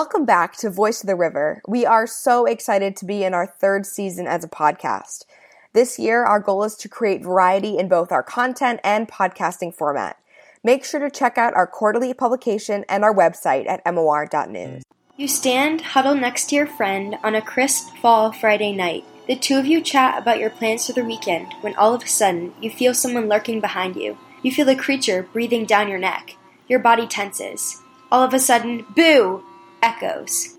Welcome back to Voice of the River. We are so excited to be in our third season as a podcast. This year, our goal is to create variety in both our content and podcasting format. Make sure to check out our quarterly publication and our website at mor.news. You stand huddled next to your friend on a crisp fall Friday night. The two of you chat about your plans for the weekend when all of a sudden you feel someone lurking behind you. You feel a creature breathing down your neck. Your body tenses. All of a sudden, boo! Echoes.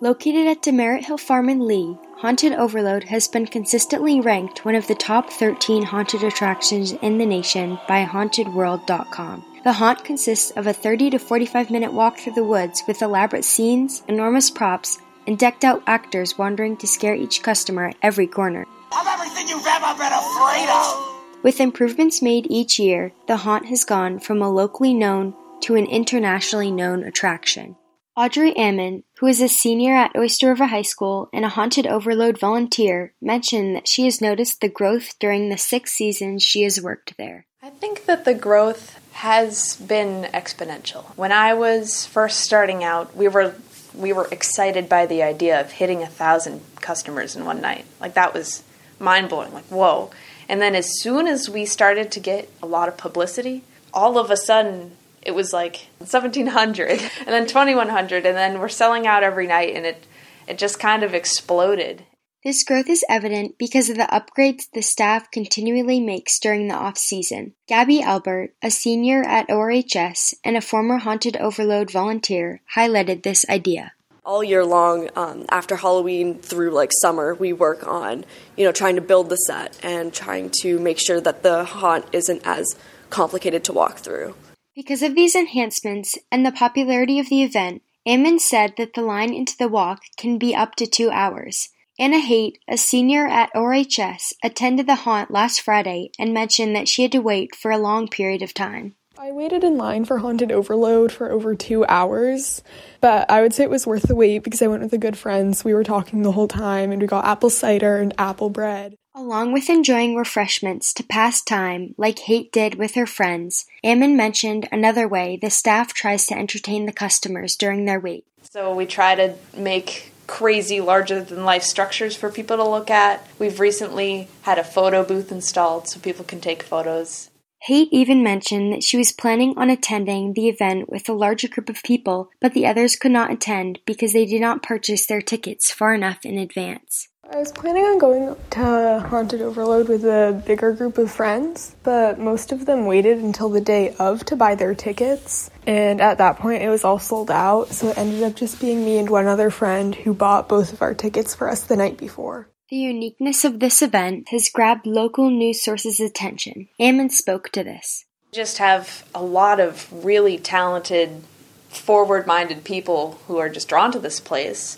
Located at DeMeritt Hill Farm in Lee, Haunted Overload has been consistently ranked one of the top 13 haunted attractions in the nation by HauntedWorld.com. The haunt consists of a 30 to 45 minute walk through the woods with elaborate scenes, enormous props, and decked out actors wandering to scare each customer at every corner. I'm everything you've ever been afraid of! With improvements made each year, the haunt has gone from a locally known to an internationally known attraction. Audrey Ammon, who is a senior at Oyster River High School and a Haunted Overload volunteer, mentioned that she has noticed the growth during the six seasons she has worked there. I think that the growth has been exponential. When I was first starting out, we were we were excited by the idea of hitting a thousand customers in one night. Like that was mind blowing. Like whoa! And then as soon as we started to get a lot of publicity, all of a sudden it was like 1700 and then 2100 and then we're selling out every night and it it just kind of exploded. This growth is evident because of the upgrades the staff continually makes during the off season. Gabby Albert, a senior at ORHS and a former Haunted Overload volunteer, highlighted this idea. All year long um, after halloween through like summer we work on you know trying to build the set and trying to make sure that the haunt isn't as complicated to walk through because of these enhancements and the popularity of the event, Ammon said that the line into the walk can be up to two hours. Anna Haight, a senior at ORHS, attended the haunt last Friday and mentioned that she had to wait for a long period of time. I waited in line for Haunted Overload for over two hours, but I would say it was worth the wait because I went with a good friends. We were talking the whole time and we got apple cider and apple bread. Along with enjoying refreshments to pass time, like Haight did with her friends, Ammon mentioned another way the staff tries to entertain the customers during their wait. So we try to make crazy larger than life structures for people to look at. We've recently had a photo booth installed so people can take photos. Haight even mentioned that she was planning on attending the event with a larger group of people, but the others could not attend because they did not purchase their tickets far enough in advance. I was planning on going to Haunted Overload with a bigger group of friends, but most of them waited until the day of to buy their tickets. And at that point, it was all sold out, so it ended up just being me and one other friend who bought both of our tickets for us the night before. The uniqueness of this event has grabbed local news sources' attention. Ammon spoke to this. Just have a lot of really talented, forward minded people who are just drawn to this place.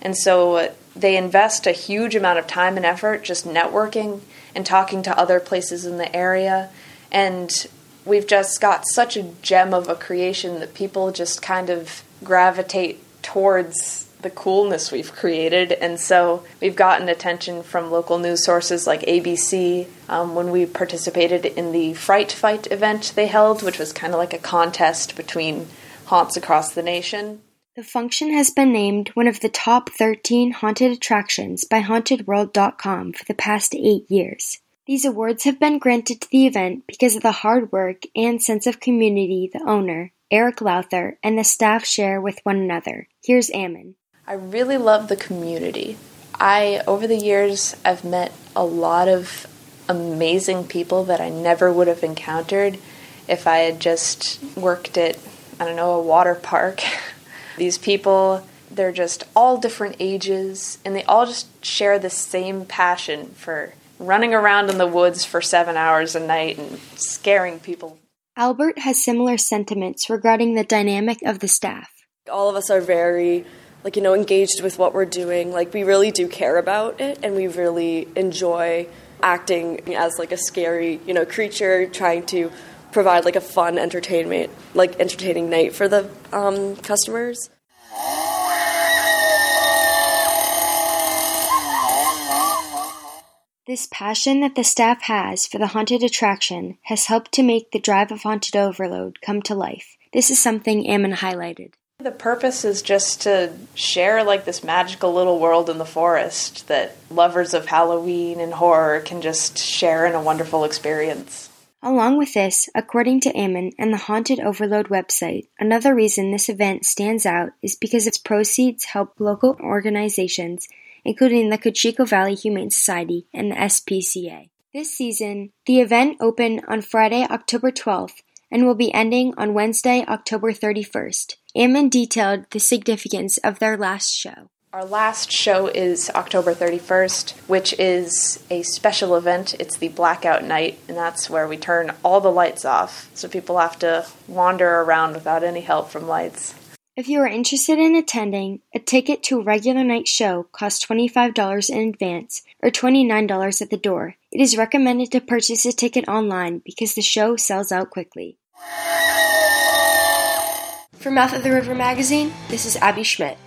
And so they invest a huge amount of time and effort just networking and talking to other places in the area. And we've just got such a gem of a creation that people just kind of gravitate towards the coolness we've created. And so we've gotten attention from local news sources like ABC um, when we participated in the Fright Fight event they held, which was kind of like a contest between haunts across the nation. The function has been named one of the top 13 haunted attractions by HauntedWorld.com for the past eight years. These awards have been granted to the event because of the hard work and sense of community the owner, Eric Lowther, and the staff share with one another. Here's Ammon. I really love the community. I, over the years, I've met a lot of amazing people that I never would have encountered if I had just worked at, I don't know, a water park These people, they're just all different ages, and they all just share the same passion for running around in the woods for seven hours a night and scaring people. Albert has similar sentiments regarding the dynamic of the staff. All of us are very like you know engaged with what we're doing like we really do care about it and we really enjoy acting as like a scary you know creature trying to provide like a fun entertainment, like entertaining night for the um, customers. This passion that the staff has for the haunted attraction has helped to make the Drive of Haunted Overload come to life. This is something Ammon highlighted. The purpose is just to share like this magical little world in the forest that lovers of Halloween and horror can just share in a wonderful experience. Along with this, according to Ammon and the Haunted Overload website, another reason this event stands out is because its proceeds help local organizations, including the Cocheco Valley Humane Society and the SPCA. This season, the event opened on Friday, October 12th and will be ending on Wednesday, October 31st. Ammon detailed the significance of their last show. Our last show is October 31st, which is a special event. It's the blackout night, and that's where we turn all the lights off. So people have to wander around without any help from lights. If you are interested in attending, a ticket to a regular night show costs $25 in advance or $29 at the door. It is recommended to purchase a ticket online because the show sells out quickly. For Mouth of the River magazine, this is Abby Schmidt.